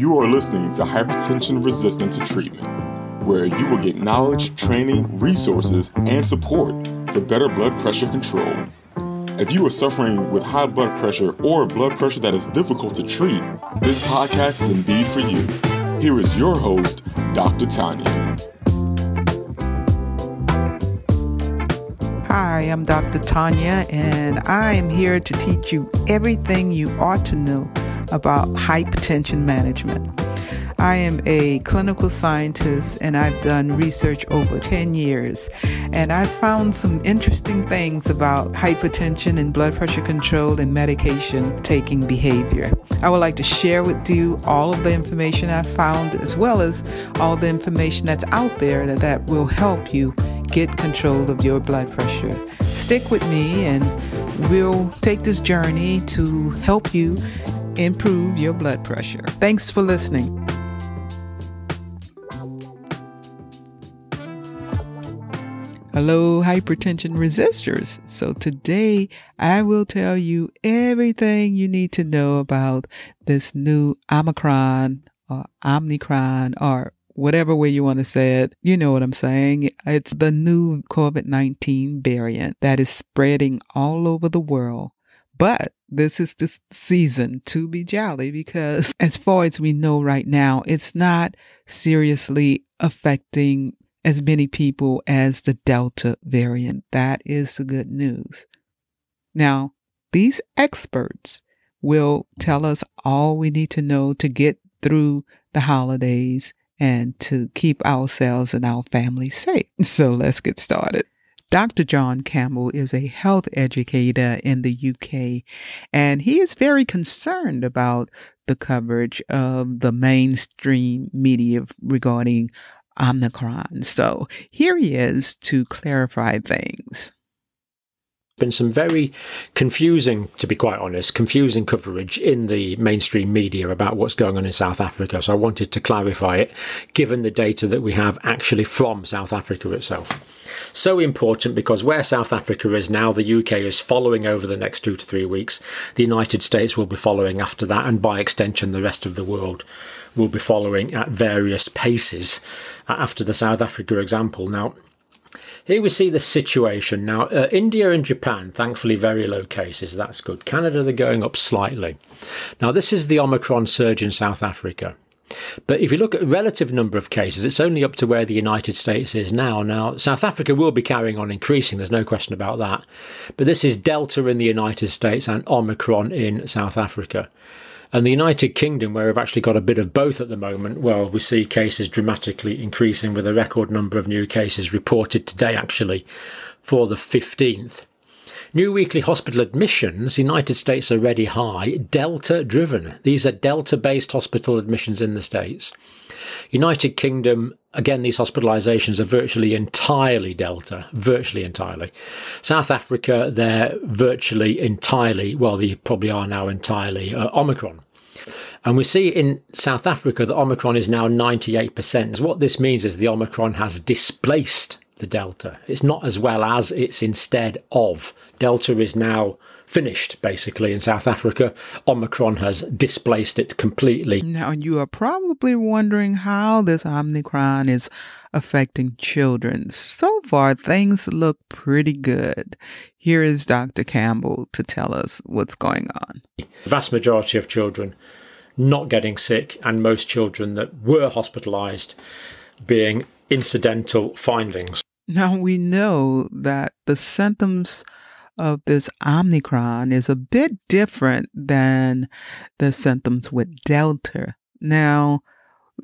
You are listening to Hypertension Resistant to Treatment, where you will get knowledge, training, resources, and support for better blood pressure control. If you are suffering with high blood pressure or blood pressure that is difficult to treat, this podcast is indeed for you. Here is your host, Dr. Tanya. Hi, I'm Dr. Tanya, and I am here to teach you everything you ought to know about hypertension management. I am a clinical scientist and I've done research over 10 years. And I've found some interesting things about hypertension and blood pressure control and medication taking behavior. I would like to share with you all of the information I've found as well as all the information that's out there that, that will help you get control of your blood pressure. Stick with me and we'll take this journey to help you improve your blood pressure. Thanks for listening. Hello, hypertension resistors. So today I will tell you everything you need to know about this new Omicron or Omnicron or whatever way you want to say it. You know what I'm saying. It's the new COVID-19 variant that is spreading all over the world. But this is the season to be jolly because as far as we know right now, it's not seriously affecting as many people as the Delta variant. That is the good news. Now, these experts will tell us all we need to know to get through the holidays and to keep ourselves and our families safe. So let's get started. Dr. John Campbell is a health educator in the UK, and he is very concerned about the coverage of the mainstream media regarding Omicron. So here he is to clarify things been some very confusing, to be quite honest, confusing coverage in the mainstream media about what's going on in South Africa. So I wanted to clarify it, given the data that we have actually from South Africa itself. So important because where South Africa is now, the UK is following over the next two to three weeks. The United States will be following after that, and by extension, the rest of the world will be following at various paces after the South Africa example. Now, here we see the situation. Now, uh, India and Japan, thankfully, very low cases. That's good. Canada, they're going up slightly. Now, this is the Omicron surge in South Africa. But if you look at relative number of cases, it's only up to where the United States is now. Now, South Africa will be carrying on increasing. There's no question about that. But this is Delta in the United States and Omicron in South Africa. And the United Kingdom, where we've actually got a bit of both at the moment, well, we see cases dramatically increasing with a record number of new cases reported today, actually, for the 15th. New weekly hospital admissions, United States already high, Delta driven. These are Delta based hospital admissions in the States. United Kingdom, again, these hospitalizations are virtually entirely Delta, virtually entirely. South Africa, they're virtually entirely, well, they probably are now entirely uh, Omicron. And we see in South Africa that Omicron is now 98%. What this means is the Omicron has displaced the Delta. It's not as well as, it's instead of. Delta is now finished, basically, in South Africa. Omicron has displaced it completely. Now, you are probably wondering how this Omicron is affecting children. So far, things look pretty good. Here is Dr. Campbell to tell us what's going on. The vast majority of children not getting sick, and most children that were hospitalized being incidental findings. Now, we know that the symptoms of this Omicron is a bit different than the symptoms with Delta. Now,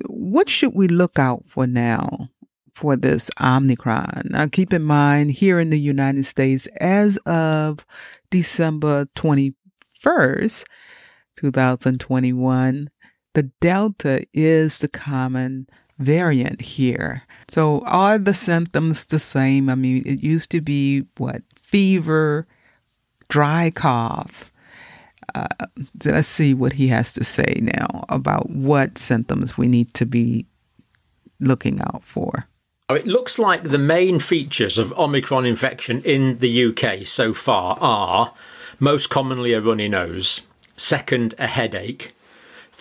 what should we look out for now for this Omicron? Now, keep in mind, here in the United States, as of December 21st, 2021, the Delta is the common variant here. So, are the symptoms the same? I mean, it used to be what? fever, dry cough. Uh, let's see what he has to say now about what symptoms we need to be looking out for. It looks like the main features of Omicron infection in the UK so far are most commonly a runny nose, second, a headache,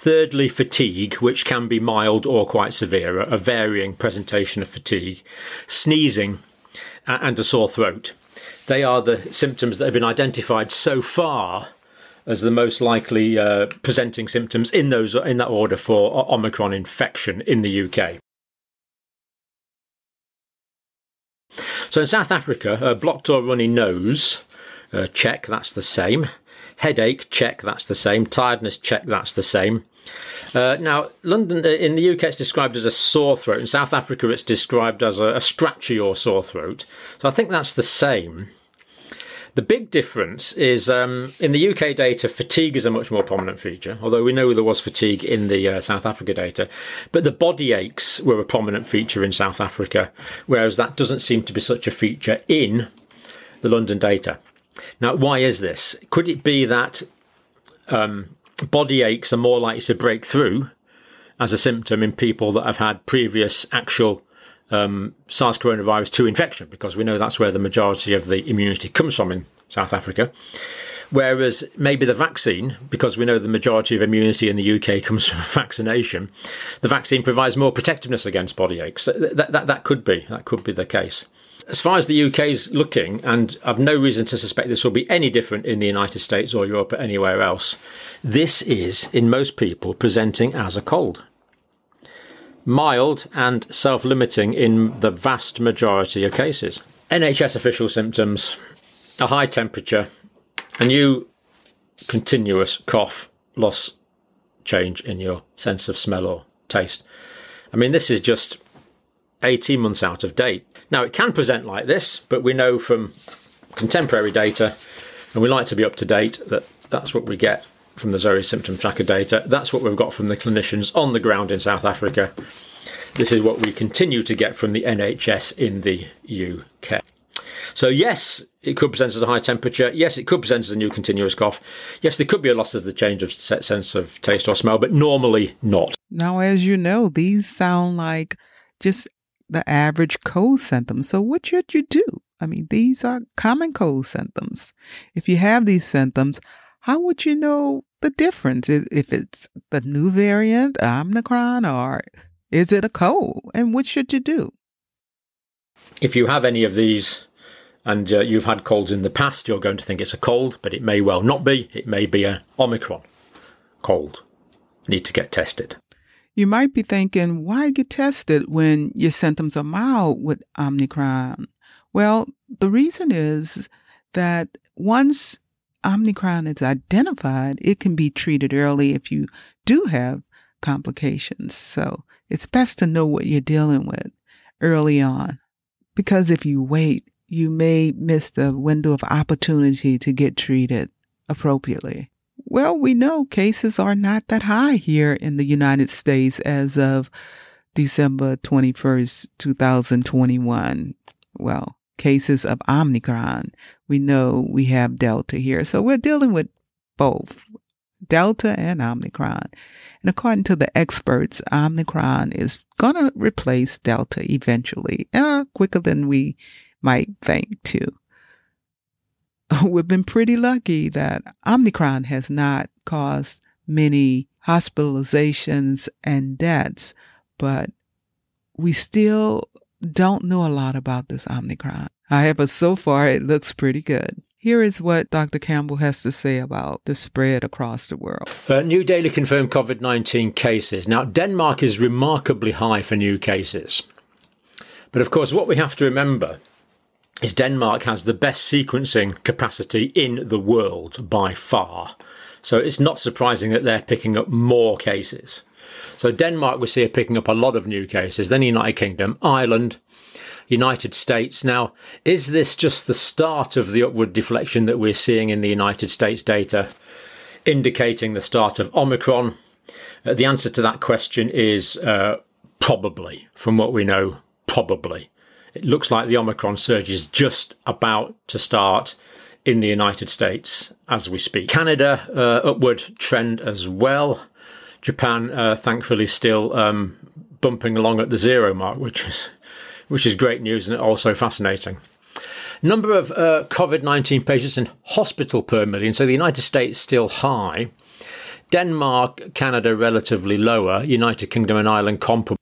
Thirdly, fatigue, which can be mild or quite severe, a varying presentation of fatigue. Sneezing and a sore throat. They are the symptoms that have been identified so far as the most likely uh, presenting symptoms in those in that order for Omicron infection in the UK. So in South Africa, uh, blocked or runny nose, uh, check, that's the same. Headache, check, that's the same. Tiredness, check, that's the same. Uh, now, London uh, in the UK, it's described as a sore throat. In South Africa, it's described as a, a scratchy or sore throat. So I think that's the same. The big difference is um, in the UK data, fatigue is a much more prominent feature, although we know there was fatigue in the uh, South Africa data. But the body aches were a prominent feature in South Africa, whereas that doesn't seem to be such a feature in the London data. Now, why is this? Could it be that um, body aches are more likely to break through as a symptom in people that have had previous actual um, SARS coronavirus 2 infection, because we know that's where the majority of the immunity comes from in South Africa. Whereas maybe the vaccine, because we know the majority of immunity in the UK comes from vaccination, the vaccine provides more protectiveness against body aches. That, that, that could be that could be the case. As far as the UK is looking, and I've no reason to suspect this will be any different in the United States or Europe or anywhere else, this is in most people presenting as a cold mild and self limiting in the vast majority of cases. NHS official symptoms a high temperature, a new continuous cough, loss, change in your sense of smell or taste. I mean, this is just 18 months out of date. Now, it can present like this, but we know from contemporary data, and we like to be up to date, that that's what we get from the Zoe symptom tracker data. That's what we've got from the clinicians on the ground in South Africa. This is what we continue to get from the NHS in the UK. So, yes, it could present as a high temperature. Yes, it could present as a new continuous cough. Yes, there could be a loss of the change of sense of taste or smell, but normally not. Now, as you know, these sound like just the average cold symptoms. So, what should you do? I mean, these are common cold symptoms. If you have these symptoms, how would you know the difference if it's the new variant, Omicron, or is it a cold? And what should you do? If you have any of these and uh, you've had colds in the past, you're going to think it's a cold, but it may well not be. It may be a Omicron cold. Need to get tested. You might be thinking, why get tested when your symptoms are mild with Omicron? Well, the reason is that once Omicron is identified, it can be treated early if you do have complications. So it's best to know what you're dealing with early on. Because if you wait, you may miss the window of opportunity to get treated appropriately. Well, we know cases are not that high here in the United States as of December 21st, 2021. Well, cases of Omicron. We know we have Delta here. So we're dealing with both Delta and Omicron. And according to the experts, Omicron is going to replace Delta eventually, uh, quicker than we might think, too. We've been pretty lucky that Omicron has not caused many hospitalizations and deaths, but we still don't know a lot about this Omicron. However, so far it looks pretty good. Here is what Dr. Campbell has to say about the spread across the world. Uh, new daily confirmed COVID 19 cases. Now, Denmark is remarkably high for new cases. But of course, what we have to remember is Denmark has the best sequencing capacity in the world by far. So it's not surprising that they're picking up more cases. So Denmark, we see, are picking up a lot of new cases. Then the United Kingdom, Ireland, United States. Now, is this just the start of the upward deflection that we're seeing in the United States data, indicating the start of Omicron? Uh, the answer to that question is uh, probably, from what we know, probably. It looks like the Omicron surge is just about to start in the United States as we speak. Canada, uh, upward trend as well. Japan, uh, thankfully, still um, bumping along at the zero mark, which is which is great news and also fascinating. Number of uh, COVID 19 patients in hospital per million. So the United States still high. Denmark, Canada, relatively lower. United Kingdom and Ireland comparable.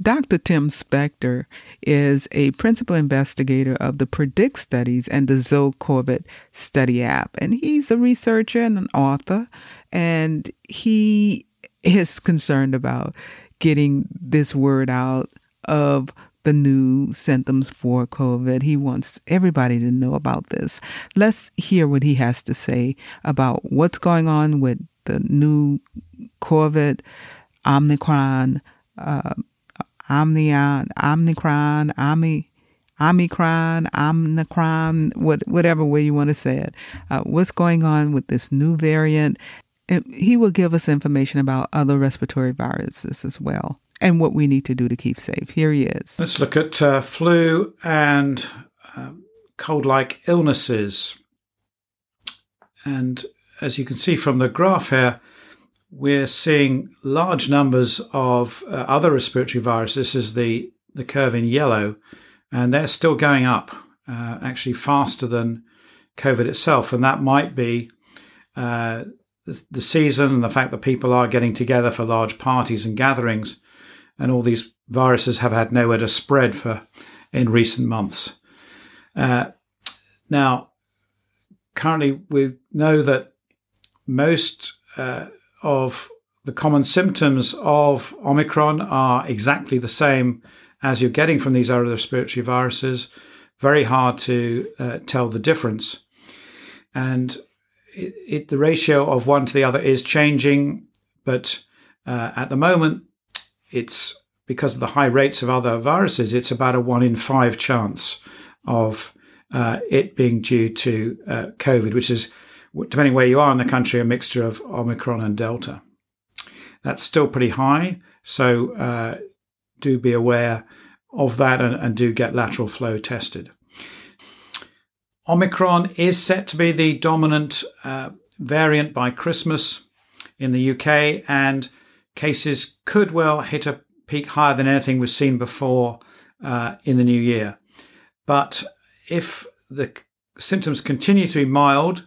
Dr. Tim Spector is a principal investigator of the Predict studies and the Zoe COVID study app. And he's a researcher and an author. And he is concerned about getting this word out of the new symptoms for COVID. He wants everybody to know about this. Let's hear what he has to say about what's going on with the new COVID, Omicron, uh, Omnion, Omicron, Omi, Omicron, Omicron, what, whatever way you want to say it. Uh, what's going on with this new variant? And he will give us information about other respiratory viruses as well and what we need to do to keep safe. Here he is. Let's look at uh, flu and um, cold like illnesses. And as you can see from the graph here, we're seeing large numbers of uh, other respiratory viruses. This is the, the curve in yellow, and they're still going up, uh, actually faster than COVID itself. And that might be uh, the, the season and the fact that people are getting together for large parties and gatherings and all these viruses have had nowhere to spread for in recent months. Uh, now, currently, we know that most uh, of the common symptoms of Omicron are exactly the same as you're getting from these other respiratory viruses. Very hard to uh, tell the difference. And it, it, the ratio of one to the other is changing, but uh, at the moment, it's because of the high rates of other viruses, it's about a one in five chance of uh, it being due to uh, COVID, which is, depending where you are in the country, a mixture of Omicron and Delta. That's still pretty high, so uh, do be aware of that and, and do get lateral flow tested. Omicron is set to be the dominant uh, variant by Christmas in the UK, and cases could well hit a peak higher than anything we've seen before uh, in the new year. But if the symptoms continue to be mild,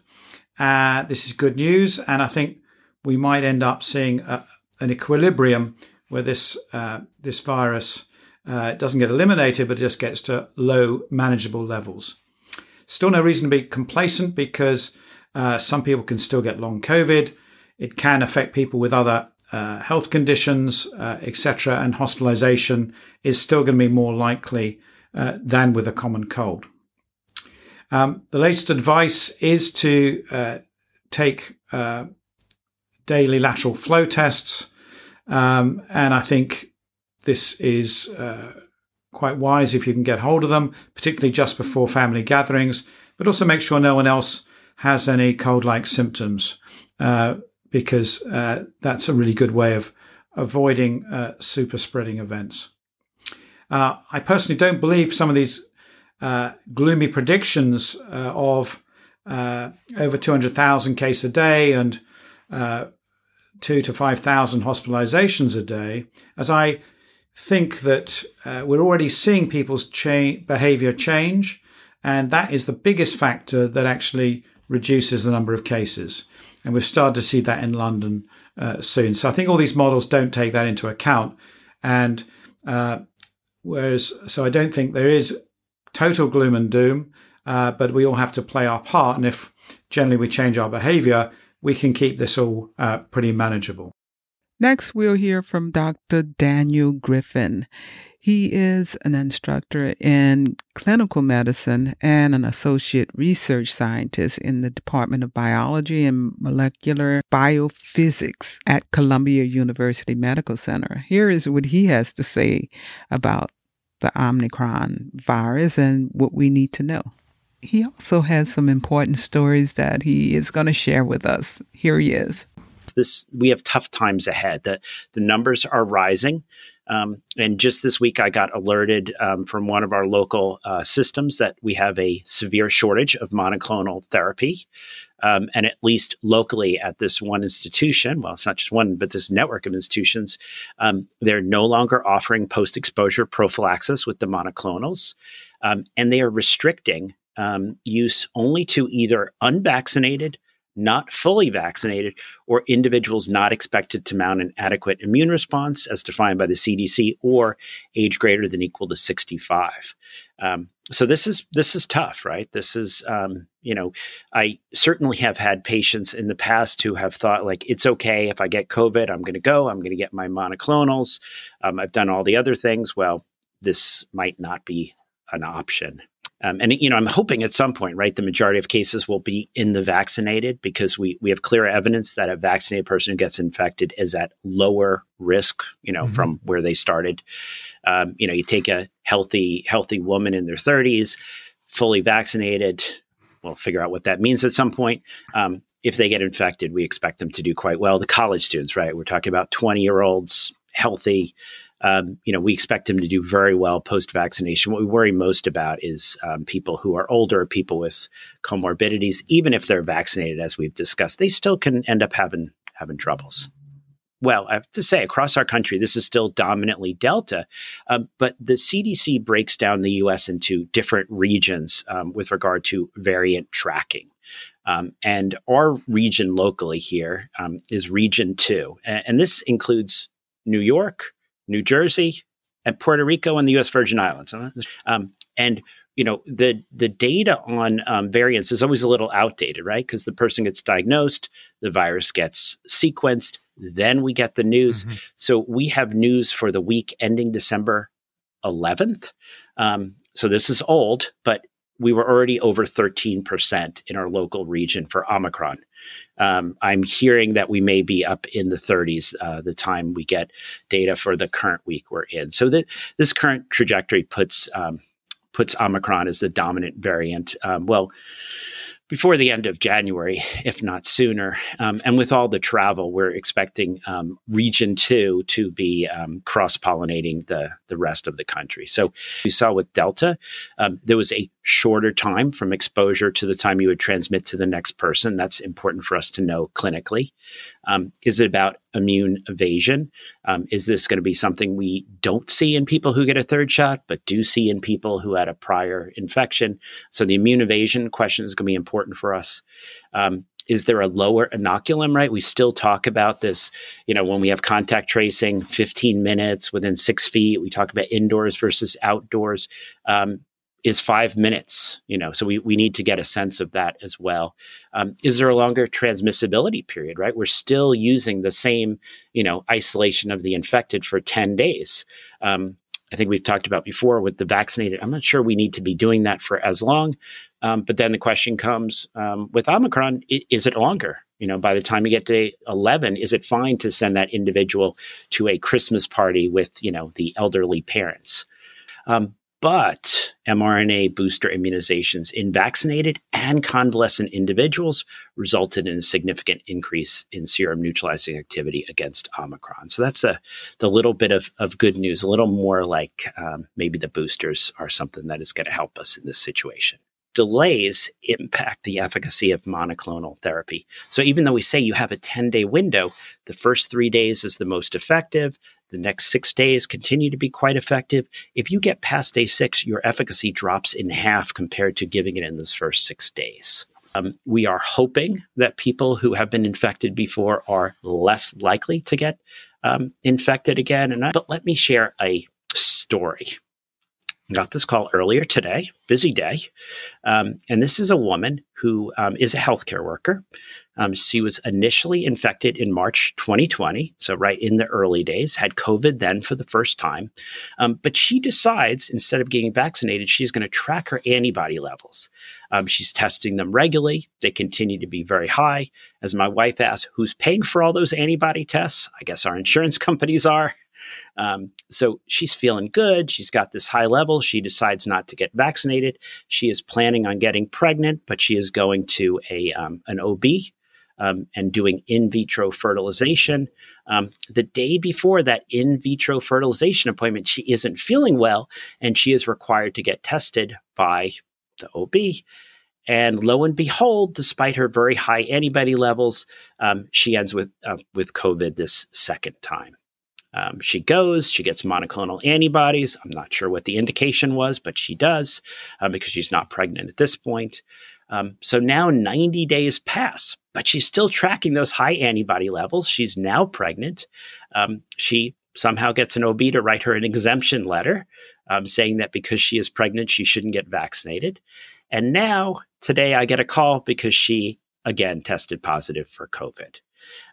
uh, this is good news, and I think we might end up seeing a, an equilibrium where this uh, this virus uh, doesn't get eliminated, but just gets to low, manageable levels. Still, no reason to be complacent because uh, some people can still get long COVID. It can affect people with other uh, health conditions, uh, etc., and hospitalization is still going to be more likely than with a common cold. Um, the latest advice is to uh, take uh, daily lateral flow tests, um, and I think this is uh, quite wise if you can get hold of them, particularly just before family gatherings, but also make sure no one else has any cold like symptoms. Uh, because uh, that's a really good way of avoiding uh, super spreading events. I personally don't believe some of these uh, gloomy predictions uh, of uh, over 200,000 cases a day and two to 5,000 hospitalizations a day, as I think that we're already seeing people's cha- behavior change, and that is the biggest factor that actually reduces the number of cases and we've started to see that in London uh, soon. So I think all these models don't take that into account, and uh, whereas so I don't think there is total gloom and doom, uh, but we all have to play our part, and if generally we change our behaviour, we can keep this all uh, pretty manageable. Next, we'll hear from Dr. Daniel Griffin. He is an instructor in clinical medicine and an associate research scientist in the Department of Biology and Molecular Biophysics at Columbia University Medical Center. Here is what he has to say about the Omicron virus and what we need to know. He also has some important stories that he is going to share with us. Here he is. This we have tough times ahead. The the numbers are rising. Um, and just this week, I got alerted um, from one of our local uh, systems that we have a severe shortage of monoclonal therapy. Um, and at least locally at this one institution, well, it's not just one, but this network of institutions, um, they're no longer offering post exposure prophylaxis with the monoclonals. Um, and they are restricting um, use only to either unvaccinated, not fully vaccinated, or individuals not expected to mount an adequate immune response as defined by the CDC, or age greater than equal to 65. Um, so this is this is tough, right? This is um, you know, I certainly have had patients in the past who have thought like it's okay if I get COVID, I'm going to go, I'm going to get my monoclonals. Um, I've done all the other things. Well, this might not be an option. Um, and you know, I'm hoping at some point, right, the majority of cases will be in the vaccinated because we we have clear evidence that a vaccinated person who gets infected is at lower risk, you know, mm-hmm. from where they started. Um, you know, you take a healthy healthy woman in their 30s, fully vaccinated. We'll figure out what that means at some point. Um, if they get infected, we expect them to do quite well. The college students, right? We're talking about 20 year olds, healthy um, you know, we expect them to do very well post vaccination. What we worry most about is um, people who are older, people with comorbidities. Even if they're vaccinated, as we've discussed, they still can end up having having troubles. Well, I have to say, across our country, this is still dominantly Delta, um, but the CDC breaks down the U.S. into different regions um, with regard to variant tracking. Um, and our region locally here um, is Region 2. And, and, this includes New York, New Jersey, and Puerto Rico and the U.S. Virgin Islands. Um, and you know the the data on um, variants is always a little outdated, right? Because the person gets diagnosed, the virus gets sequenced, then we get the news. Mm-hmm. So we have news for the week ending December 11th. Um, so this is old, but we were already over 13% in our local region for Omicron. Um, I'm hearing that we may be up in the 30s uh, the time we get data for the current week we're in. So that this current trajectory puts um, puts Omicron as the dominant variant. Um, well, before the end of January, if not sooner. Um, and with all the travel, we're expecting um, Region 2 to be um, cross pollinating the, the rest of the country. So we saw with Delta, there was a shorter time from exposure to the time you would transmit to the next person. That's important for us to know clinically. Um, is it about immune evasion? Um, is this going to be something we don't see in people who get a third shot, but do see in people who had a prior infection? So the immune evasion question is going to be important for us. Um, is there a lower inoculum right we still talk about this you know when we have contact tracing 15 minutes within six feet we talk about indoors versus outdoors um, is five minutes you know so we, we need to get a sense of that as well. Um, is there a longer transmissibility period right? We're still using the same you know isolation of the infected for 10 days. Um, i think we've talked about before with the vaccinated i'm not sure we need to be doing that for as long. Um, but then the question comes um, with omicron is it longer? You know by the time you get to 11 is it fine to send that individual to a christmas party with you know the elderly parents? Um, but mRNA booster immunizations in vaccinated and convalescent individuals resulted in a significant increase in serum neutralizing activity against Omicron. So that's a the little bit of, of good news, a little more like um, maybe the boosters are something that is going to help us in this situation. Delays impact the efficacy of monoclonal therapy. So even though we say you have a 10 day window, the first three days is the most effective. The next six days continue to be quite effective. If you get past day six, your efficacy drops in half compared to giving it in those first six days. Um, we are hoping that people who have been infected before are less likely to get um, infected again. And I, but let me share a story. Got this call earlier today, busy day. Um, and this is a woman who um, is a healthcare worker. Um, she was initially infected in March 2020, so right in the early days, had COVID then for the first time. Um, but she decides instead of getting vaccinated, she's going to track her antibody levels. Um, she's testing them regularly. They continue to be very high. As my wife asked, who's paying for all those antibody tests? I guess our insurance companies are. Um, so she's feeling good. She's got this high level. She decides not to get vaccinated. She is planning on getting pregnant, but she is going to a um, an OB um, and doing in vitro fertilization. Um, the day before that in vitro fertilization appointment, she isn't feeling well, and she is required to get tested by the OB. And lo and behold, despite her very high antibody levels, um, she ends with uh, with COVID this second time. Um, she goes, she gets monoclonal antibodies. I'm not sure what the indication was, but she does uh, because she's not pregnant at this point. Um, so now 90 days pass. but she's still tracking those high antibody levels. She's now pregnant. Um, she somehow gets an OB to write her an exemption letter um, saying that because she is pregnant, she shouldn't get vaccinated. And now, today, I get a call because she again tested positive for COVID.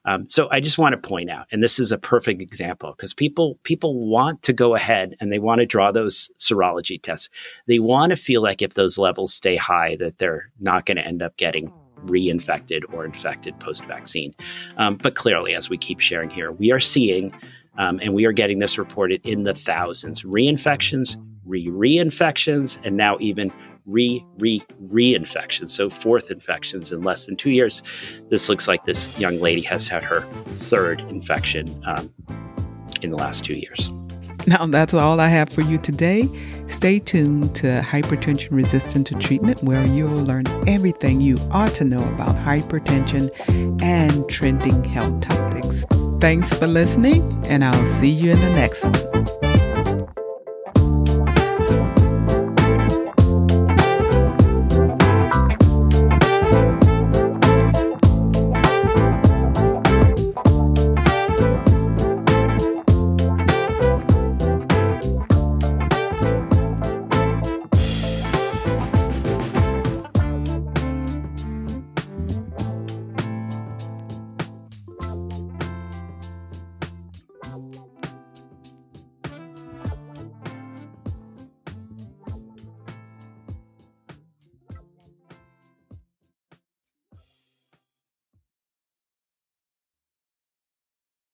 Um, so I just want to point out, and this is a perfect example because people people want to go ahead and they want to draw those serology tests. They want to feel like if those levels stay high, that they're not going to end up getting reinfected or infected post vaccine. Um, but clearly, as we keep sharing here, we are seeing. Um, and we are getting this reported in the thousands reinfections, re reinfections, and now even re re reinfections. So, fourth infections in less than two years. This looks like this young lady has had her third infection um, in the last two years. Now, that's all I have for you today. Stay tuned to Hypertension Resistant to Treatment, where you'll learn everything you ought to know about hypertension and trending health topics. Thanks for listening, and I'll see you in the next one.